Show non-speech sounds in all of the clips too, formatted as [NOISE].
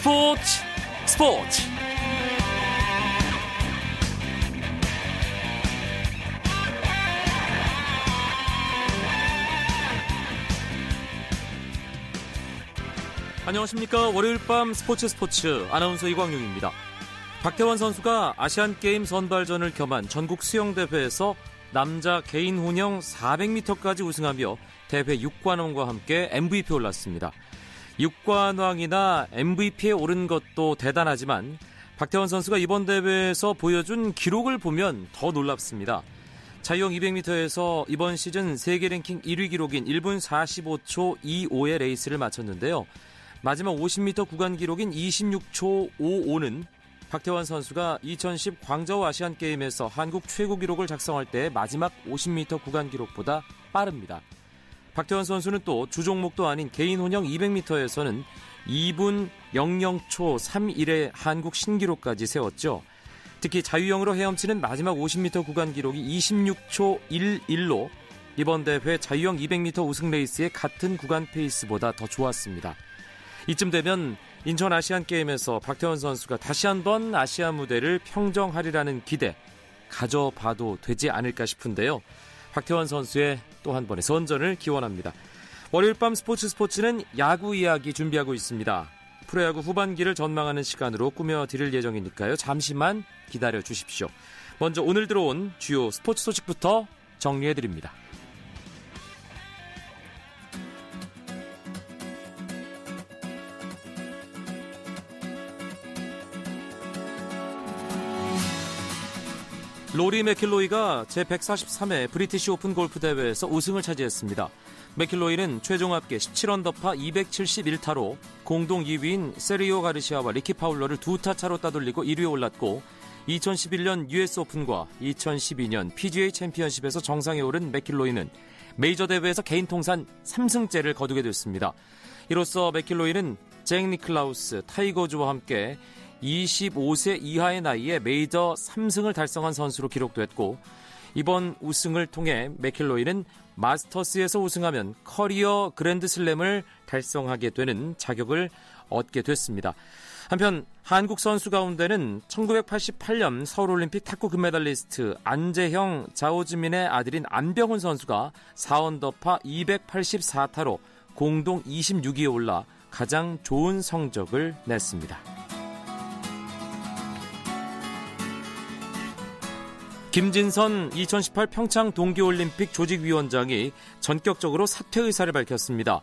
스포츠 스포츠. 안녕하십니까. 월요일 밤 스포츠 스포츠. 아나운서 이광용입니다. 박태원 선수가 아시안게임 선발전을 겸한 전국 수영대회에서 남자 개인 혼영 400m까지 우승하며 대회 6관왕과 함께 MVP에 올랐습니다. 6관왕이나 MVP에 오른 것도 대단하지만 박태원 선수가 이번 대회에서 보여준 기록을 보면 더 놀랍습니다. 자유형 200m에서 이번 시즌 세계 랭킹 1위 기록인 1분 45초 25의 레이스를 마쳤는데요. 마지막 50m 구간 기록인 26초 55는 박태환 선수가 2010 광저우 아시안 게임에서 한국 최고 기록을 작성할 때 마지막 50m 구간 기록보다 빠릅니다. 박태환 선수는 또 주종목도 아닌 개인 혼영 200m에서는 2분 00초 31의 한국 신기록까지 세웠죠. 특히 자유형으로 헤엄치는 마지막 50m 구간 기록이 26초 11로 이번 대회 자유형 200m 우승 레이스의 같은 구간 페이스보다 더 좋았습니다. 이쯤 되면 인천 아시안 게임에서 박태원 선수가 다시 한번 아시아 무대를 평정하리라는 기대 가져봐도 되지 않을까 싶은데요. 박태원 선수의 또 한 번의 선전을 기원합니다. 월요일 밤 스포츠 스포츠는 야구 이야기 준비하고 있습니다. 프로야구 후반기를 전망하는 시간으로 꾸며 드릴 예정이니까요. 잠시만 기다려 주십시오. 먼저 오늘 들어온 주요 스포츠 소식부터 정리해 드립니다. 로리 맥킬로이가 제143회 브리티시 오픈 골프 대회에서 우승을 차지했습니다. 맥킬로이는 최종 합계 17언더파 271타로 공동 2위인 세르히오 가르시아와 리키 파울러를 두 타 차로 따돌리고 1위에 올랐고 2011년 US 오픈과 2012년 PGA 챔피언십에서 정상에 오른 맥킬로이는 메이저 대회에서 개인 통산 3승째를 거두게 됐습니다. 이로써 맥킬로이는 잭 니클라우스, 타이거 우즈와 함께 25세 이하의 나이에 메이저 3승을 달성한 선수로 기록됐고 이번 우승을 통해 맥킬로이는 마스터스에서 우승하면 커리어 그랜드슬램을 달성하게 되는 자격을 얻게 됐습니다. 한편 한국 선수 가운데는 1988년 서울올림픽 탁구 금메달리스트 안재형 자오즈민의 아들인 안병훈 선수가 4언더파 284타로 공동 26위에 올라 가장 좋은 성적을 냈습니다. 김진선 2018 평창 동계올림픽 조직위원장이 전격적으로 사퇴 의사를 밝혔습니다.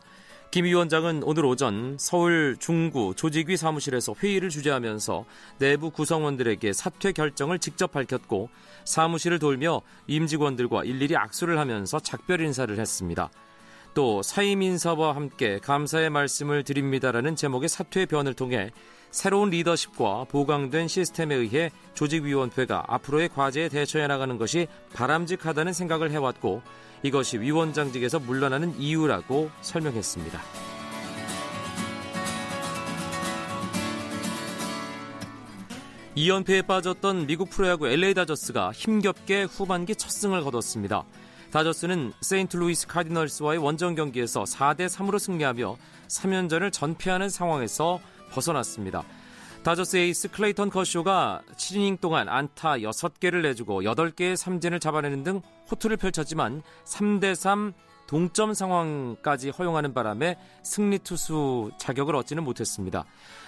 김 위원장은 오늘 오전 서울 중구 조직위 사무실에서 회의를 주재하면서 내부 구성원들에게 사퇴 결정을 직접 밝혔고 사무실을 돌며 임직원들과 일일이 악수를 하면서 작별 인사를 했습니다. 또 사임 인사와 함께 감사의 말씀을 드립니다라는 제목의 사퇴 변을 통해 새로운 리더십과 보강된 시스템에 의해 조직위원회가 앞으로의 과제에 대처해 나가는 것이 바람직하다는 생각을 해왔고 이것이 위원장직에서 물러나는 이유라고 설명했습니다. 이연패에 빠졌던 미국 프로야구 LA 다저스가 힘겹게 후반기 첫 승을 거뒀습니다. 다저스는 세인트루이스 카디널스와의 원정 경기에서 4대 3으로 승리하며 3연전을 전패하는 상황에서 벗어났습니다. 다저스 에이스 클레이턴 커쇼가 7이닝 동안 안타 6개를 내주고 8개의 삼진을 잡아내는 등 호투를 펼쳤지만 3대3 동점 상황까지 허용하는 바람에 승리 투수 자격을 얻지는 못했습니다.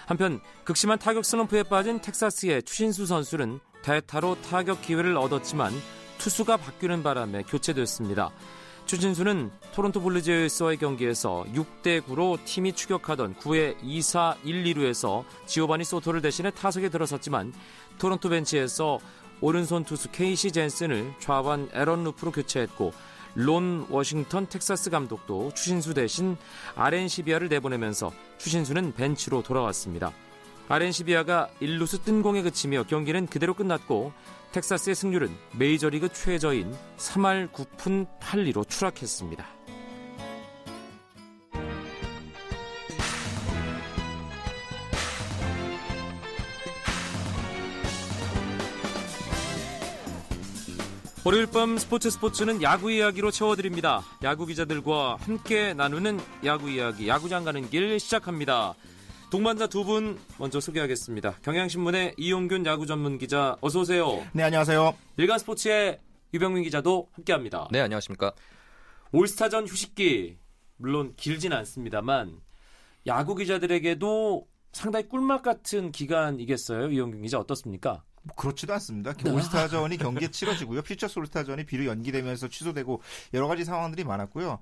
한편 극심한 타격 슬럼프에 빠진 텍사스의 추신수 선수는 대타로 타격 기회를 얻었지만 투수가 바뀌는 바람에 교체됐습니다. 추신수는 토론토 블루제이스와의 경기에서 6대 9로 팀이 추격하던 9회 2사 1, 2루에서 지오바니 소토를 대신해 타석에 들어섰지만 토론토 벤치에서 오른손 투수 케이시 잰슨을 좌완 에런 루프로 교체했고 론 워싱턴 텍사스 감독도 추신수 대신 아렌시비아를 내보내면서 추신수는 벤치로 돌아왔습니다. 아렌시비아가 1루수 뜬공에 그치며 경기는 그대로 끝났고 텍사스의 승률은 메이저리그 최저인 3할 9푼 8리로 추락했습니다. 월요일 밤 스포츠 스포츠는 야구 이야기로 채워드립니다. 야구 기자들과 함께 나누는 야구 이야기, 야구장 가는 길 시작합니다. 동반자 두 분 먼저 소개하겠습니다. 경향신문의 이용균 야구 전문 기자 어서 오세요. 네, 안녕하세요. 일간스포츠의 유병민 기자도 함께합니다. 네, 안녕하십니까. 올스타전 휴식기 물론 길진 않습니다만 야구 기자들에게도 상당히 꿀맛 같은 기간이겠어요. 이용균 기자 어떻습니까? 뭐 그렇지도 않습니다. 올스타전이 [LAUGHS] 경기에 치러지고요. 퓨처스 올스타전이 비로 연기되면서 취소되고 여러 가지 상황들이 많았고요.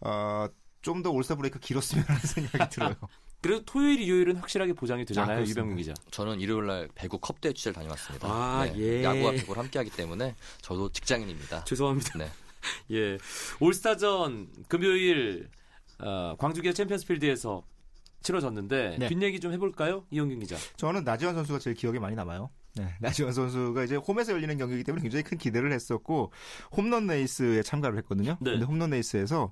어, 좀 더 올스타 브레이크 길었으면 하는 [LAUGHS] 생각이 들어요. 그래도 토요일, 일요일은 확실하게 보장이 되잖아요, 아, 유병민 기자. 저는 일요일 날 배구 컵대 취재를 다녀왔습니다. 아, 네, 예. 야구와 배구를 함께하기 때문에 저도 직장인입니다. 죄송합니다. 네. [LAUGHS] 예. 올스타전 금요일 어, 광주기아 챔피언스필드에서 치러졌는데 네. 뒷 얘기 좀 해볼까요, 이용균 기자? 저는 나지완 선수가 제일 기억에 많이 남아요. 네, [LAUGHS] 나지완 선수가 이제 홈에서 열리는 경기이기 때문에 굉장히 큰 기대를 했었고 홈런 레이스에 참가를 했거든요. 네. 근데 홈런 레이스에서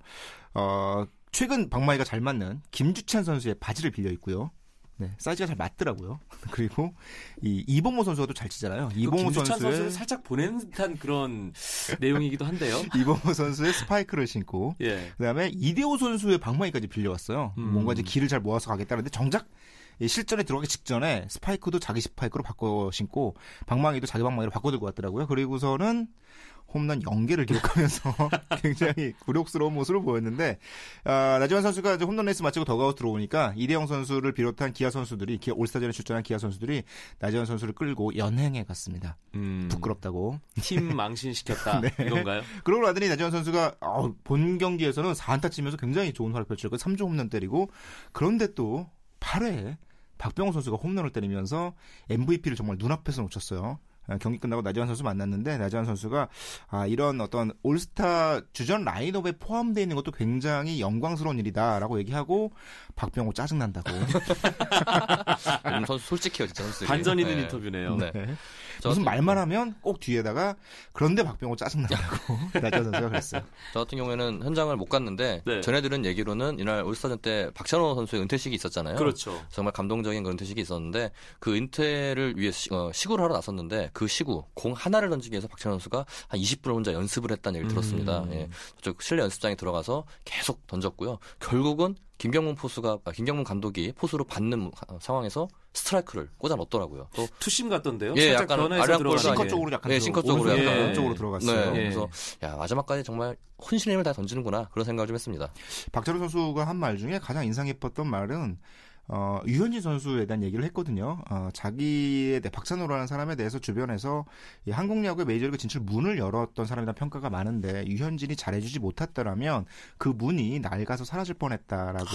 어, 최근 방망이가 잘 맞는 김주찬 선수의 바지를 빌려 입고요. 네, 사이즈가 잘 맞더라고요. [LAUGHS] 그리고 이 이범호 선수가 또 잘 치잖아요. 이범호 그 김주찬 선수의 선수를 살짝 보낸 듯한 그런 [LAUGHS] 내용이기도 한데요. 이범호 선수의 스파이크를 신고 예. 그다음에 이대형 선수의 방망이까지 빌려왔어요. 음. 뭔가 이제 기를 잘 모아서 가겠다는데 정작 이 실전에 들어가기 직전에 스파이크도 자기 스파이크로 바꿔 신고 방망이도 자기 방망이로 바꿔 들고 왔더라고요. 그리고서는 홈런 0개를 기록하면서 [LAUGHS] 굉장히 굴욕스러운 모습을 보였는데 아, 나지완 선수가 이제 홈런 레이스 마치고 더그아웃 들어오니까 이대형 선수를 비롯한 기아 선수들이 기아 올스타전에 출전한 기아 선수들이 나지완 선수를 끌고 연행해 갔습니다. 음, 부끄럽다고. 팀 망신시켰다 [LAUGHS] 네. 이건가요? 그러고 나더니 나지완 선수가 어, 본 경기에서는 4안타 치면서 굉장히 좋은 활약 펼쳤고 3조 홈런 때리고 그런데 또 8회에 박병호 선수가 홈런을 때리면서 MVP를 정말 눈앞에서 놓쳤어요. 아, 경기 끝나고 나지완 선수 만났는데 나지완 선수가 아, 이런 어떤 올스타 주전 라인업에 포함되어 있는 것도 굉장히 영광스러운 일이다라고 얘기하고 박병호 짜증난다고. [LAUGHS] 음, 선수 솔직해요, 진짜 선수. 반전 있는 인터뷰네요. 네. 네. 저 무슨 말만 하면 꼭 뒤에다가 그런데 박병호 짜증난다고 [LAUGHS] 나지완 선수가 그랬어요. 저 같은 경우에는 현장을 못 갔는데 네. 전해 들은 얘기로는 이날 올스타전 때 박찬호 선수의 은퇴식이 있었잖아요. 그렇죠. 정말 감동적인 그 은퇴식이 있었는데 그 은퇴를 위해 시, 어, 시구를 하러 나섰는데 그 시구 공 하나를 던지기 위해서 박찬호 선수가 한 20분 혼자 연습을 했다는 얘기를 들었습니다. 음. 예. 저쪽 실내 연습장에 들어가서 계속 던졌고요. 결국은 김경문 포수가 아, 김경문 감독이 포수로 받는 아, 상황에서 스트라이크를 꽂아 넣었더라고요. 또 투심 같던데요? 예, 살짝 약간 변화해서 아량 들어가는 볼도 싱커 게. 쪽으로 약간 네, 들어- 싱커 쪽으로 약간. 오른쪽으로 들어갔어요. 네, 예. 그래서 야 마지막까지 정말 혼신의 힘을 다 던지는구나 그런 생각을 좀 했습니다. 박찬호 선수가 한 말 중에 가장 인상 깊었던 말은 어, 유현진 선수에 대한 얘기를 했거든요. 어, 자기에 대해 박찬호라는 사람에 대해서 주변에서 이 한국 야구의 메이저리그 진출 문을 열었던 사람이라는 평가가 많은데 유현진이 잘해주지 못했더라면 그 문이 낡아서 사라질 뻔했다라고.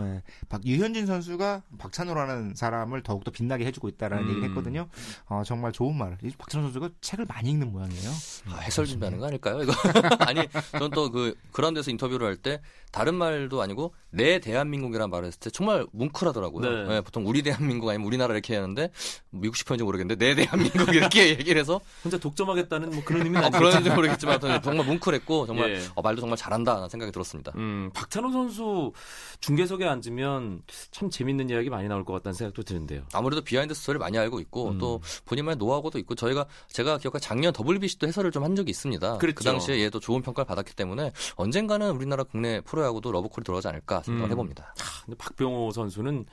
예. 박, 유현진 선수가 박찬호라는 사람을 더욱더 빛나게 해주고 있다라는 음. 얘기를 했거든요. 어, 정말 좋은 말. 이 박찬호 선수가 책을 많이 읽는 모양이에요. 아, 해설 준비하는 거 아닐까요? 이거 [LAUGHS] 아니 저는 또그 그런 데서 인터뷰를 할 때 다른 말도 아니고 내 대한민국이란 말을 했을 때 정말 뭉클 하더라고요. 네. 예, 보통 우리 대한민국 아니면 우리나라 이렇게 하는데 미국 싶은지 모르겠는데 내 대한민국 이렇게 [LAUGHS] 얘기를 해서 혼자 독점하겠다는 뭐 그런 의미는 어. 그런지 모르겠지만 정말 뭉클했고 정말 예. 어, 말도 정말 잘한다는 생각이 들었습니다. 음, 박찬호 선수 중계석에 앉으면 참 재밌는 이야기 많이 나올 것 같다는 생각도 드는데요. 아무래도 비하인드 스토리를 많이 알고 있고 음. 또 본인만의 노하우도 있고 저희가 제가 기억할 작년 WBC도 해설을 좀 한 적이 있습니다. 그랬죠. 그 당시에 얘도 좋은 평가를 받았기 때문에 언젠가는 우리나라 국내 프로야구도 러브콜이 들어가지 않을까 생각을 음. 해봅니다. 근데 박병호 선수는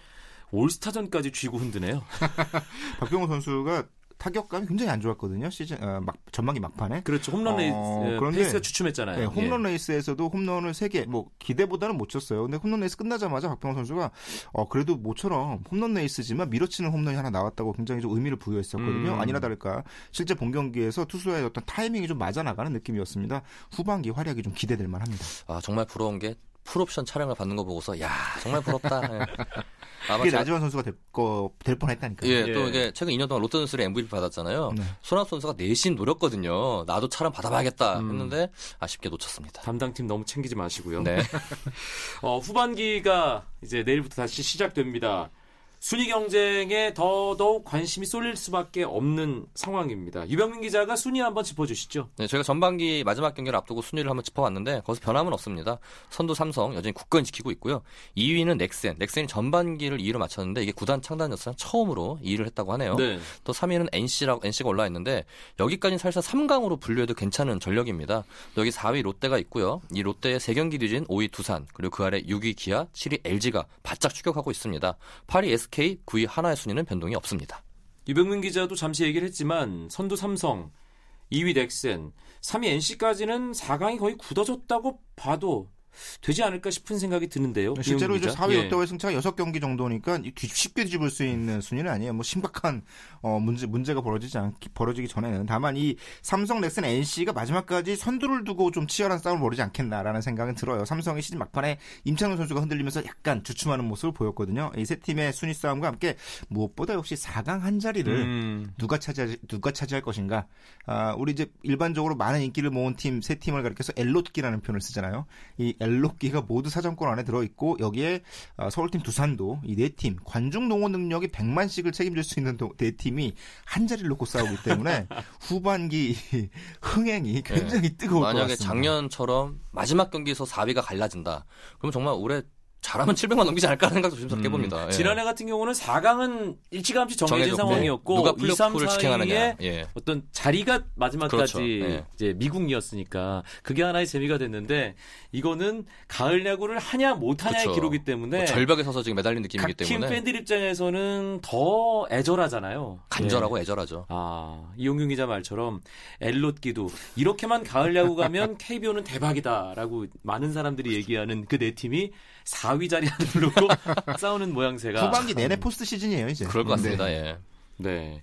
올스타전까지 쥐고 흔드네요. [LAUGHS] 박병호 선수가 타격감이 굉장히 안 좋았거든요. 시즌 어, 막 전반기 막판에. 그렇죠. 홈런 레이스 어, 예, 그런데- 페이스가 주춤했잖아요. 네, 홈런 예. 레이스에서도 홈런을 3개, 뭐, 기대보다는 못 쳤어요. 근데 홈런 레이스 끝나자마자 박병호 선수가, 어, 그래도 모처럼 홈런 레이스지만 밀어치는 홈런이 하나 나왔다고 굉장히 좀 의미를 부여했었거든요. 음. 아니나 다를까. 실제 본 경기에서 투수의 어떤 타이밍이 좀 맞아 나가는 느낌이었습니다. 후반기 활약이 좀 기대될 만 합니다. 아 정말 부러운 게 풀옵션 차량을 받는 거 보고서 야 정말 부럽다. 예. [LAUGHS] 아마 제가- 나지완 선수가 될 거, 될 뻔 했다니까요. 예, 예. 또 이게 최근 2년 동안 롯데 선수를 MVP 받았잖아요. 네. 손아섭 선수가 내심 노렸거든요. 나도 차량 받아봐야겠다 음. 했는데 아쉽게 놓쳤습니다. 담당팀 너무 챙기지 마시고요. 네. [LAUGHS] 어, 후반기가 이제 내일부터 다시 시작됩니다. 순위 경쟁에 더더욱 관심이 쏠릴 수밖에 없는 상황입니다. 유병민 기자가 순위 한번 짚어주시죠. 네, 저희가 전반기 마지막 경기를 앞두고 순위를 한번 짚어봤는데 거기서 변함은 없습니다. 선두 삼성 여전히 굳건히 지키고 있고요. 2위는 넥센. 넥센이 전반기를 2위로 마쳤는데 이게 구단 창단 역사상 처음으로 2위를 했다고 하네요. 네. 또 3위는 NC라고 NC가 올라 있는데 여기까지는 사실상 3강으로 분류해도 괜찮은 전력입니다. 여기 4위 롯데가 있고요. 이 롯데의 3경기 뒤진 5위 두산, 그리고 그 아래 6위 기아, 7위 LG가 바짝 추격하고 있습니다. 8위 SK SK, 9위 하나의 순위는 변동이 없습니다. 유병민 기자도 잠시 얘기를 했지만 선두 삼성, 2위 넥센, 3위 NC까지는 4강이 거의 굳어졌다고 봐도 되지 않을까 싶은 생각이 드는데요. 실제로 이제. 4위 예. 롯데와의 승차가 6경기 정도니까 뒤- 쉽게 뒤집을 수 있는 순위는 아니에요. 뭐 심각한 어, 문제 문제가 벌어지지 않 벌어지기 전에는 다만 이 삼성, 넥슨, NC가 마지막까지 선두를 두고 좀 치열한 싸움을 벌이지 않겠나라는 생각은 들어요. 삼성이 시즌 막판에 임창용 선수가 흔들리면서 약간 주춤하는 모습을 보였거든요. 이 세 팀의 순위 싸움과 함께 무엇보다 역시 4강 한 자리를 음. 누가 차지할 누가 차지할 것인가? 아, 우리 이제 일반적으로 많은 인기를 모은 팀 세 팀을 가리켜서 엘롯기라는 표현을 쓰잖아요. 이 엘롯기가 모두 사정권 안에 들어 있고 여기에 아, 서울팀 두산도 이 네 팀 관중 동원 능력이 100만씩을 책임질 수 있는 도- 네 팀이 한 자리를 놓고 싸우기 때문에 [LAUGHS] 후반기 [LAUGHS] 흥행이 굉장히 뜨거울 것 네. 만약에 같습니다. 작년처럼 마지막 경기에서 4위가 갈라진다. 그럼 정말 올해 잘하면 700만 넘기지 않을까 하는 생각도 조심스럽게 음, 해봅니다. 예. 지난해 같은 경우는 4강은 일찌감치 정해진 상황이었고 누가 2, 3, 플레이오프를 4위에 직행하느냐. 예. 어떤 자리가 마지막까지 그렇죠. 예. 이제 미국이었으니까 그게 하나의 재미가 됐는데 이거는 가을 야구를 하냐 못하냐의 그렇죠. 기록이기 때문에 뭐 절벽에 서서 지금 매달린 느낌이기 각팀 때문에 팬들 입장에서는 더 애절하잖아요. 간절하고 예. 애절하죠. 아, 이용균 기자 말처럼 엘롯기도 이렇게만 가을 야구 가면 [LAUGHS] KBO는 대박이다라고 많은 사람들이 얘기하는 그 네 팀이 4위 자리 하나 놓고 [LAUGHS] 싸우는 모양새가 후반기 내내 포스트 시즌이에요 이제. 그럴 것 같습니다. 네. 예. 네.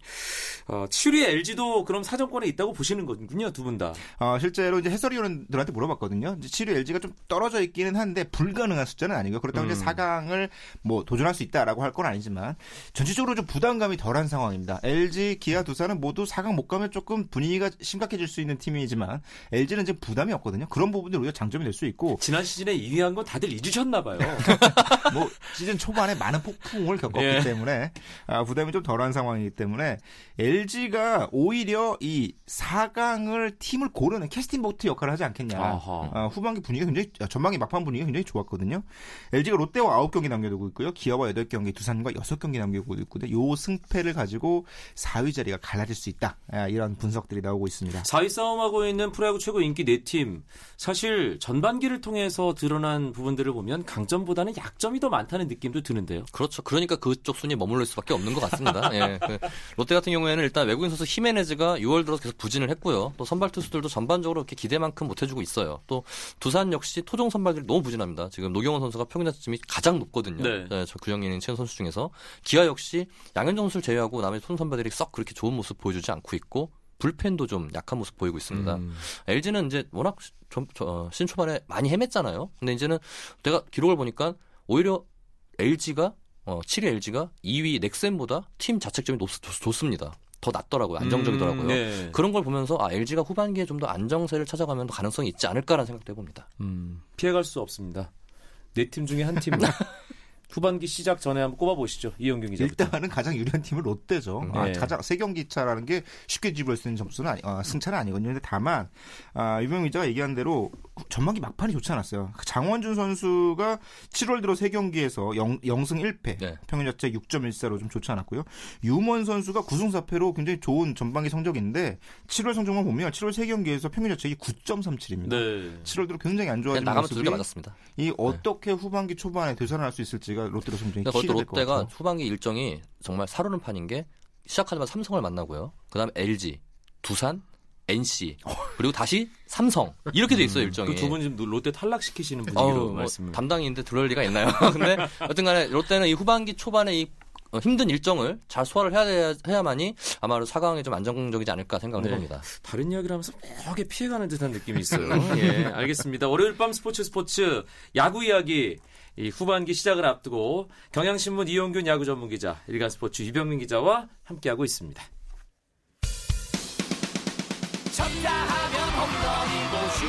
어, 7위 LG도 그럼 사정권에 있다고 보시는 거군요, 두 분 다. 어, 실제로 이제 해설위원들한테 물어봤거든요. 이제 7위 LG가 좀 떨어져 있기는 한데 불가능한 숫자는 아니고 그렇다고 음. 이제 4강을 뭐 도전할 수 있다라고 할 건 아니지만 전체적으로 좀 부담감이 덜한 상황입니다. LG, 기아, 두산은 모두 4강 못 가면 조금 분위기가 심각해질 수 있는 팀이지만 LG는 지금 부담이 없거든요. 그런 부분들 우리가 장점이 될 수 있고 지난 시즌에 2위 한 건 다들 잊으셨나 봐요. [LAUGHS] 뭐 시즌 초반에 많은 폭풍을 겪었기 예. 때문에 아, 부담이 좀 덜한 상황이 기 때문에 LG가 오히려 이 4강을 팀을 고르는 캐스팅 보트 역할을 하지 않겠냐. 아하. 아, 후반기 분위기가 굉장히 아, 전반기 막판 분위기가 굉장히 좋았거든요. LG가 롯데와 9경기 남겨두고 있고요. 기아와 8경기, 두산과 6경기 남겨두고 있거든요. 요 승패를 가지고 4위 자리가 갈라질 수 있다. 아, 이런 분석들이 나오고 있습니다. 4위 싸움하고 있는 프로야구 최고 인기 4팀. 사실 전반기를 통해서 드러난 부분들을 보면 강점보다는 약점이 더 많다는 느낌도 드는데요. 그렇죠. 그러니까 그쪽 순위에 머물러 있을 수밖에 없는 것 같습니다. [LAUGHS] 예. 그 롯데 같은 경우에는 일단 외국인 선수 히메네즈가 6월 들어서 계속 부진을 했고요. 또 선발 투수들도 전반적으로 이렇게 기대만큼 못 해주고 있어요. 또 두산 역시 토종 선발들이 너무 부진합니다. 지금 노경원 선수가 평균 자책점이 가장 높거든요. 네. 저 구형인 채연 선수 중에서 기아 역시 양현종 선수를 제외하고 나머지 토종 선발들이 썩 그렇게 좋은 모습 보여주지 않고 있고 불펜도 좀 약한 모습 보이고 있습니다. 음. LG는 이제 워낙 좀, 저, 어, 시즌 초반에 많이 헤맸잖아요. 근데 이제는 내가 기록을 보니까 오히려 LG가 어, 7위 LG가 2위 넥센보다 팀 자책점이 높, 좋, 좋습니다. 더 낫더라고요. 안정적이더라고요. 음, 네. 그런 걸 보면서 아 LG가 후반기에 좀 더 안정세를 찾아가면 더 가능성이 있지 않을까라는 생각도 해봅니다. 음, 피해갈 수 없습니다. 네 팀 중에 한 팀은 [LAUGHS] 후반기 시작 전에 한번 꼽아보시죠. 이영경 기자부터. 일단은 가장 유리한 팀은 롯데죠. 음, 아, 네. 가장 세 경기 차라는 게 쉽게 뒤집을 수 있는 점수는 아니, 아, 승차는 아니거든요. 근데 다만 아, 유병 기자가 얘기한 대로 전반기 막판이 좋지 않았어요. 그 장원준 선수가 7월 들어 세 경기에서 0, 0승 1패, 네. 평균 자책 6.14로 좀 좋지 않았고요. 유먼 선수가 9승 4패로 굉장히 좋은 전반기 성적인데 7월 성적만 보면 7월 세 경기에서 평균 자책이 9.37입니다. 네. 7월 들어 굉장히 안 좋아진 나가면 모습이 맞았습니다. 이 어떻게 후반기 초반에 되살아날 수 있을지가 롯데로서 굉장히 근데 키가 그것도 될것 롯데가. 후반기 일정이 정말 사르는 판인 게 시작하자마자 삼성을 만나고요. 그다음에 LG, 두산, NC 그리고 다시 삼성 이렇게 돼 있어요 일정이. 그두분 지금 롯데 탈락시키시는 어우, 분위기로 뭐 말씀을. 담당인데 들어올 리가 있나요? [LAUGHS] 근데 여튼간에 롯데는 이 후반기 초반에 이 어, 힘든 일정을 잘 소화를 해야 해야만이 아마도 4강에 좀 안정적이지 않을까 생각을 네. 해봅니다. 다른 이야기를 하면서 묘하게 피해가는 듯한 느낌이 있어요. [LAUGHS] 예, 알겠습니다. 월요일 밤 스포츠 스포츠 야구 이야기 이 후반기 시작을 앞두고 경향신문 이용균 야구 전문 기자, 일간 스포츠 유병민 기자와 함께하고 있습니다. 쳤다 하면 홈런이고 슛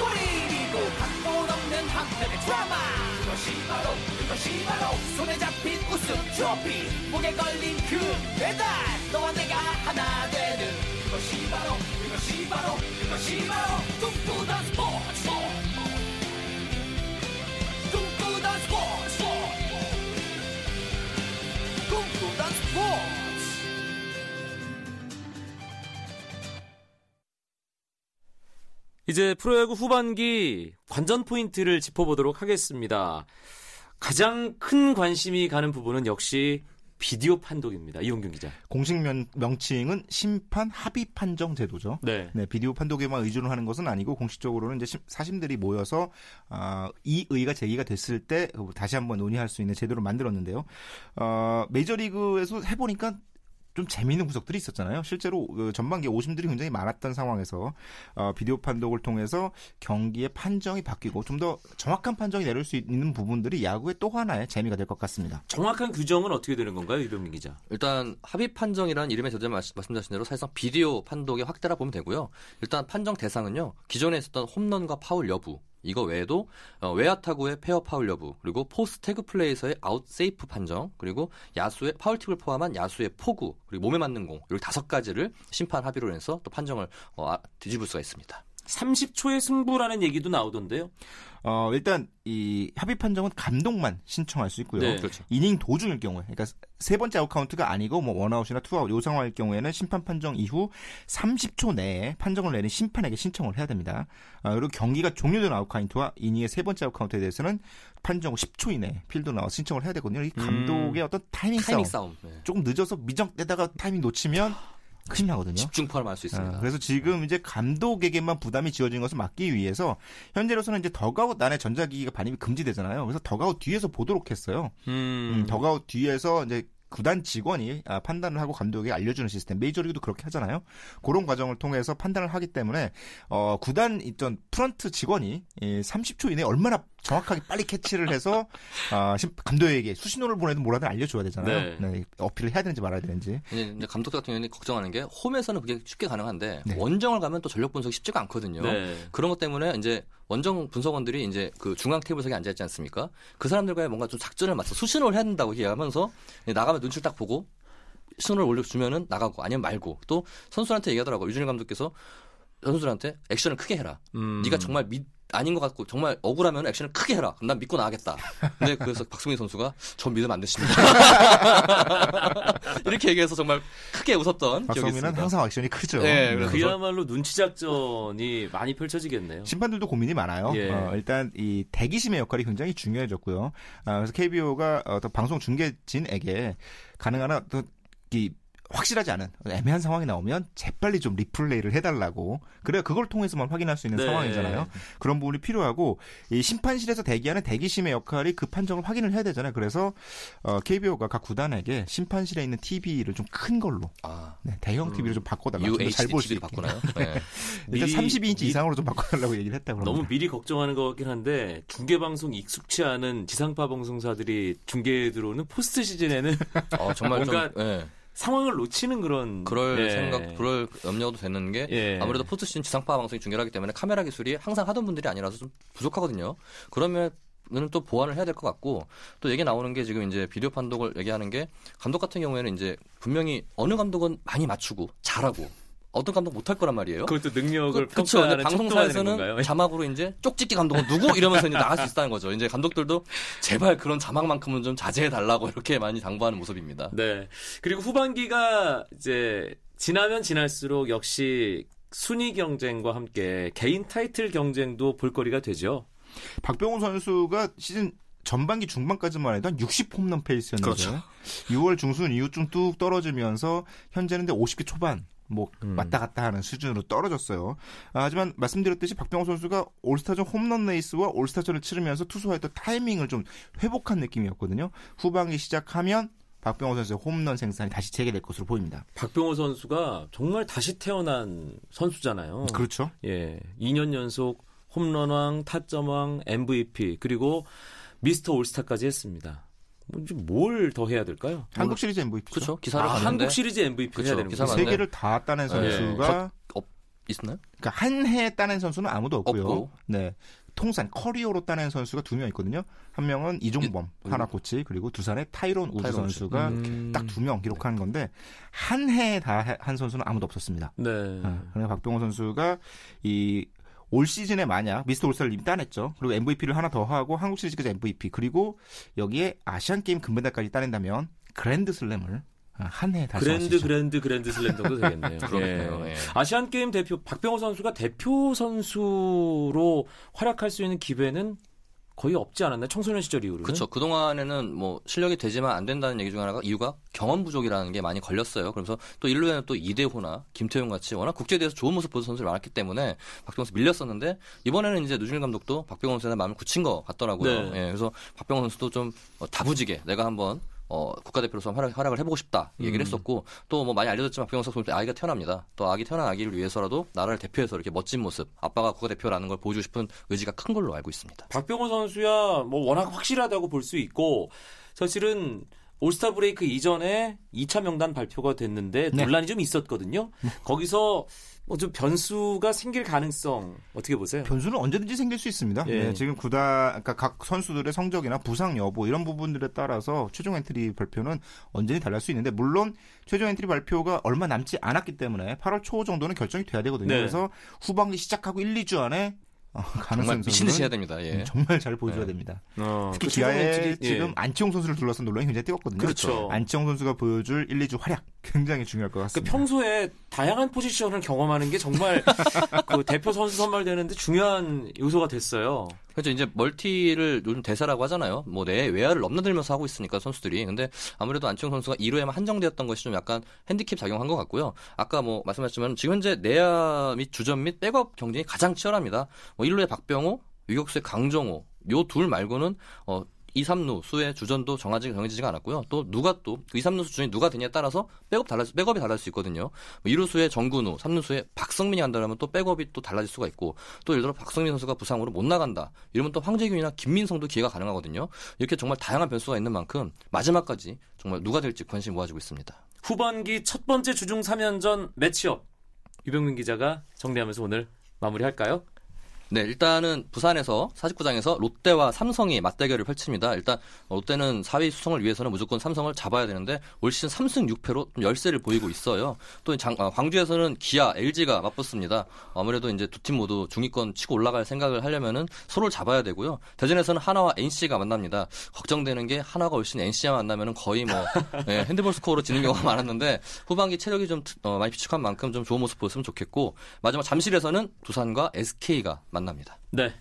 골이고 각본 없는 한편의 드라마. 그것이 바로 그것이 바로 손에 잡힌 우승 트로피. 목에 걸린 그 배달 너와 내가 하나 되는 그것이 바로 그것이 바로 그것이 바로 꿈꾸던 스포츠 이제 프로야구 후반기 관전 포인트를 짚어보도록 하겠습니다. 가장 큰 관심이 가는 부분은 역시 비디오 판독입니다. 이용균 기자. 공식 명, 명칭은 심판 합의 판정 제도죠. 네. 네, 비디오 판독에만 의존을 하는 것은 아니고 공식적으로는 이제 심- 사심들이 모여서 아, 이 의가 제기가 됐을 때 다시 한번 논의할 수 있는 제도를 만들었는데요. 어, 메이저리그에서 해보니까 좀 재미있는 구석들이 있었잖아요. 실제로 그 전반기 오심들이 굉장히 많았던 상황에서 어, 비디오 판독을 통해서 경기의 판정이 바뀌고 좀 더 정확한 판정이 내릴 수 있는 부분들이 야구의 또 하나의 재미가 될 것 같습니다. 정확한 규정은 어떻게 되는 건가요, 이병민 기자? 일단 합의 판정이라는 이름의 제도로 말씀하신 대로 사실상 비디오 판독의 확대라 보면 되고요. 일단 판정 대상은요. 기존에 있었던 홈런과 파울 여부 이거 외에도 어, 외야 타구의 페어 파울 여부 그리고 포스트 태그 플레이에서의 아웃 세이프 판정 그리고 야수의 파울 팁을 포함한 야수의 포구 그리고 몸에 맞는 공 이렇게 다섯 가지를 심판 합의로 해서 또 판정을 어, 아, 뒤집을 수가 있습니다. 30초의 승부라는 얘기도 나오던데요. 어, 일단 이 합의 판정은 감독만 신청할 수 있고요. 네. 그렇죠. 이닝 도중일 경우에, 그러니까 세 번째 아웃 카운트가 아니고 뭐 원아웃이나 투아웃 요 상황일 경우에는 심판 판정 이후 30초 내에 판정을 내는 심판에게 신청을 해야 됩니다. 아, 그리고 경기가 종료된 아웃 카운트와 이닝의 세 번째 아웃 카운트에 대해서는 판정 후 10초 이내에 필드 나와 신청을 해야 되거든요. 이 감독의 어떤 타이밍, 타이밍 싸움. 싸움 네. 조금 늦어서 미적대다가 타이밍 놓치면 큰일 나거든요. 집중 포함할 수 있습니다. 아, 그래서 지금 이제 감독에게만 부담이 지어진 것을 막기 위해서 현재로서는 이제 더그아웃 안에 전자기기가 반입이 금지되잖아요. 그래서 더그아웃 뒤에서 보도록 했어요. 음, 음, 더그아웃 뒤에서 이제 구단 직원이 아, 판단을 하고 감독에게 알려주는 시스템 메이저리그도 그렇게 하잖아요. 그런 과정을 통해서 판단을 하기 때문에 어, 구단 있던 프런트 직원이 이 30초 이내 에 얼마나 정확하게 빨리 캐치를 해서 아, 심- 감독에게 수신호를 보내든 뭐라든 알려줘야 되잖아요. 네. 네, 어필을 해야 되는지 말아야 되는지. 이제 감독 같은 경우는 걱정하는 게 홈에서는 그게 쉽게 가능한데 네. 원정을 가면 또 전력 분석이 쉽지가 않거든요. 네. 그런 것 때문에 이제 원정 분석원들이 이제 그 중앙 테이블석에 앉아 있지 않습니까? 그 사람들과의 뭔가 좀 작전을 맞춰 수신호를 해야 된다고 얘기하면서 나가면 눈치를 딱 보고 신호를 올려주면은 나가고 아니면 말고 또 선수한테 얘기하더라고 요 유준일 감독께서 선수들한테 액션을 크게 해라. 음. 네가 정말 믿 아닌 것 같고 정말 억울하면 액션을 크게 해라. 그럼 난 믿고 나가겠다. 근데 그래서 [LAUGHS] 박수민 선수가 전 믿으면 안 되십니다. [LAUGHS] 이렇게 얘기해서 정말 크게 웃었던 기억이 있습니다. 항상 액션이 크죠. 네, 그래서 그야말로 눈치 작전이 많이 펼쳐지겠네요. 심판들도 고민이 많아요. 예. 어, 일단 이 대기심의 역할이 굉장히 중요해졌고요. 아, 그래서 KBO가 어떤 방송 중계진에게 가능한 한 어떤 이 확실하지 않은 애매한 상황이 나오면 재빨리 좀 리플레이를 해달라고 그래야 그걸 통해서만 확인할 수 있는 네. 상황이잖아요. 그런 부분이 필요하고 이 심판실에서 대기하는 대기심의 역할이 그 판정을 확인을 해야 되잖아요. 그래서 어, KBO가 각 구단에게 심판실에 있는 TV를 좀 큰 걸로 아, 네, 대형 TV를 좀 바꿔달라. 고 UHD 잘볼 수 있게. 바꾸나요? [LAUGHS] 네. 일단 미리- 32인치 미- 이상으로 좀 바꿔달라고 얘기를 했다고 합니다. 너무 미리 걱정하는 것 같긴 한데 중계 방송 익숙치 않은 지상파 방송사들이 중계에 들어오는 포스트 시즌에는 어, 정말 [LAUGHS] 뭔가 좀 예. 상황을 놓치는 그런 그럴 예. 생각, 그럴 염려도 되는 게 예. 아무래도 포스트 시즌 지상파 방송이 중계를 하기 때문에 카메라 기술이 항상 하던 분들이 아니라서 좀 부족하거든요. 그러면 또 보완을 해야 될 것 같고 또 얘기 나오는 게 지금 이제 비디오 판독을 얘기하는 게 감독 같은 경우에는 이제 분명히 어느 감독은 많이 맞추고 잘하고 어떤 감독 못할 거란 말이에요. 그것도 능력을 그, 그쵸. 근데? 방송사에서는 [LAUGHS] 자막으로 이제 쪽집기 감독은 누구 이러면서 이제 나갈 수 있다는 거죠. 이제 감독들도 제발 그런 자막만큼은 좀 자제해 달라고 이렇게 많이 당부하는 모습입니다. 네. 그리고 후반기가 이제 지나면 지날수록 역시 순위 경쟁과 함께 개인 타이틀 경쟁도 볼거리가 되죠. 박병호 선수가 시즌 전반기 중반까지만 해도 한 60 홈런 페이스였는데 그렇죠. 6월 중순 이후 좀뚝 떨어지면서 현재는 50개 초반 뭐 음. 왔다 갔다 하는 수준으로 떨어졌어요. 아, 하지만 말씀드렸듯이 박병호 선수가 올스타전 홈런 레이스와 올스타전을 치르면서 투수와의 또 타이밍을 좀 회복한 느낌이었거든요. 후반기 시작하면 박병호 선수의 홈런 생산이 다시 재개될 것으로 보입니다. 박병호 선수가 정말 다시 태어난 선수잖아요. 그렇죠. 예. 2년 연속 홈런왕, 타점왕, MVP 그리고 미스터 올스타까지 했습니다. 뭘 더 해야 될까요? 한국 시리즈 MVP죠. 그렇죠. 기사를 아, 봤는데 한국 시리즈 MVP 그쵸, 해야 되는 기사. 세 개를 다 따낸 예. 선수가 있나요? 그러니까 한 해에 따낸 선수는 아무도 없고요. 없고. 네. 통산 커리어로 따낸 선수가 두 명 있거든요. 한 명은 이종범 이- 한화 코치 그리고 두산의 타이론 우즈 타이론. 선수가 음. 딱 두 명 기록한 건데 한 해에 다 한 선수는 아무도 없었습니다. 네. 아, 그러니까 박병호 선수가 이 올 시즌에 만약 미스터 올스타를 이미 따냈죠. 그리고 MVP를 하나 더 하고 한국 시리즈까지 MVP 그리고 여기에 아시안 게임 금메달까지 따낸다면 그랜드 슬램을 아, 한 해에 달성할 수 그랜드. 그랜드 그랜드 슬램 정도 되겠네요. [LAUGHS] 그러겠네요. 예. 예. 아시안 게임 대표 박병호 선수가 대표 선수로 활약할 수 있는 기회는 거의 없지 않았나요? 청소년 시절 이후로. 그렇죠. 그 동안에는 뭐 실력이 되지만 안 된다는 얘기 중 하나가 이유가 경험 부족이라는 게 많이 걸렸어요. 그래서 또 일루에는 또 이대호나 김태균 같이 워낙 국제대회에서 좋은 모습 보여준 선수들이 많았기 때문에 박병호 선수 밀렸었는데 이번에는 이제 누준일 감독도 박병호 선수에 마음을 굳힌 것 같더라고요. 네. 예, 그래서 박병호 선수도 좀 어, 다부지게 내가 한번 어, 국가대표로서 활약, 활약을 해보고 싶다 얘기를 했었고 또 뭐 많이 알려졌지만 박병호 선수 아기가 태어납니다. 또 아기 태어난 아기를 위해서라도 나라를 대표해서 이렇게 멋진 모습 아빠가 국가대표라는 걸 보여주고 싶은 의지가 큰 걸로 알고 있습니다. 박병호 선수야 뭐 워낙 확실하다고 볼 수 있고 사실은 올스타 브레이크 이전에 2차 명단 발표가 됐는데 네. 논란이 좀 있었거든요. 거기서 뭐 좀 변수가 생길 가능성 어떻게 보세요? 변수는 언제든지 생길 수 있습니다. 예. 네, 지금 구단, 그러니까 각 선수들의 성적이나 부상 여부 이런 부분들에 따라서 최종 엔트리 발표는 언제든지 달라질 수 있는데 물론 최종 엔트리 발표가 얼마 남지 않았기 때문에 8월 초 정도는 결정이 돼야 되거든요. 네. 그래서 후반기 시작하고 1, 2주 안에 가능성 미친 듯이 해야 됩니다. 예. 정말 잘 보여줘야 네. 됩니다. 어, 특히 그 최종 기아에 엔트리- 예. 지금 안치홍 선수를 둘러싼 논란이 굉장히 뜨겁거든요. 그렇죠. 안치홍 선수가 보여줄 1, 2주 활약 굉장히 중요할 것그 같습니다. 평소에 다양한 포지션을 경험하는 게 정말 [LAUGHS] 그 대표 선수 선발되는데 중요한 요소가 됐어요. 그렇죠. 이제 멀티를 요즘 대세라고 하잖아요. 뭐 내 외야를 넘나들면서 하고 있으니까 선수들이. 근데 아무래도 안치홍 선수가 1루에만 한정되었던 것이 좀 약간 핸디캡 작용한 것 같고요. 아까 뭐 말씀하셨지만 지금 현재 내야 및 주전 및 백업 경쟁이 가장 치열합니다. 뭐 1루에 박병호, 유격수의 강정호 요 둘 말고는 어 2, 3루 수의 주전도 정하지 정해지지가 않았고요. 또 누가 또 2, 3루 주전이 누가 되냐에 따라서 백업 달라 백업이 달라질 수 있거든요. 뭐 2루수의 정근우, 3루수의 박성민이 한다면 또 백업이 또 달라질 수가 있고 또 예를 들어 박성민 선수가 부상으로 못 나간다. 이러면 또 황재균이나 김민성도 기회가 가능하거든요. 이렇게 정말 다양한 변수가 있는 만큼 마지막까지 정말 누가 될지 관심이 모아지고 있습니다. 후반기 첫 번째 주중 3연전 매치업 유병민 기자가 정리하면서 오늘 마무리할까요? 네, 일단은 부산에서 49장에서 롯데와 삼성이 맞대결을 펼칩니다. 일단 롯데는 4위 수성을 위해서는 무조건 삼성을 잡아야 되는데 올 시즌 3승 6패로 좀 열세를 보이고 있어요. 또 장- 아, 광주에서는 기아, LG가 맞붙습니다. 아무래도 이제 두 팀 모두 중위권 치고 올라갈 생각을 하려면은 서로를 잡아야 되고요. 대전에서는 하나와 NC가 만납니다. 걱정되는 게 하나가 올 시즌 NC와 만나면은 거의 뭐 예, [LAUGHS] 핸드볼 스코어로 지는 경우가 많았는데 후반기 체력이 좀 트- 어, 많이 비축한 만큼 좀 좋은 모습 보였으면 좋겠고 마지막 잠실에서는 두산과 SK가 만 납니다. 네.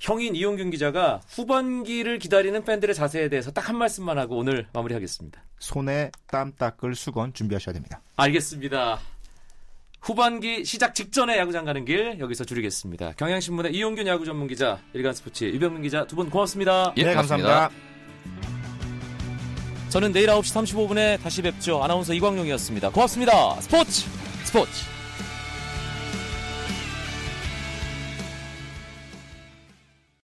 형인 이용균 기자가 후반기를 기다리는 팬들의 자세에 대해서 딱 한 말씀만 하고 오늘 마무리하겠습니다. 손에 땀 닦을 수건 준비하셔야 됩니다. 알겠습니다. 후반기 시작 직전에 야구장 가는 길 여기서 줄이겠습니다. 경향신문의 이용균 야구 전문 기자, 일간스포츠 유병민 기자 두 분 고맙습니다. 예, 네, 감사합니다. 저는 내일 9시 35분에 다시 뵙죠. 아나운서 이광용이었습니다. 고맙습니다. 스포츠 스포츠.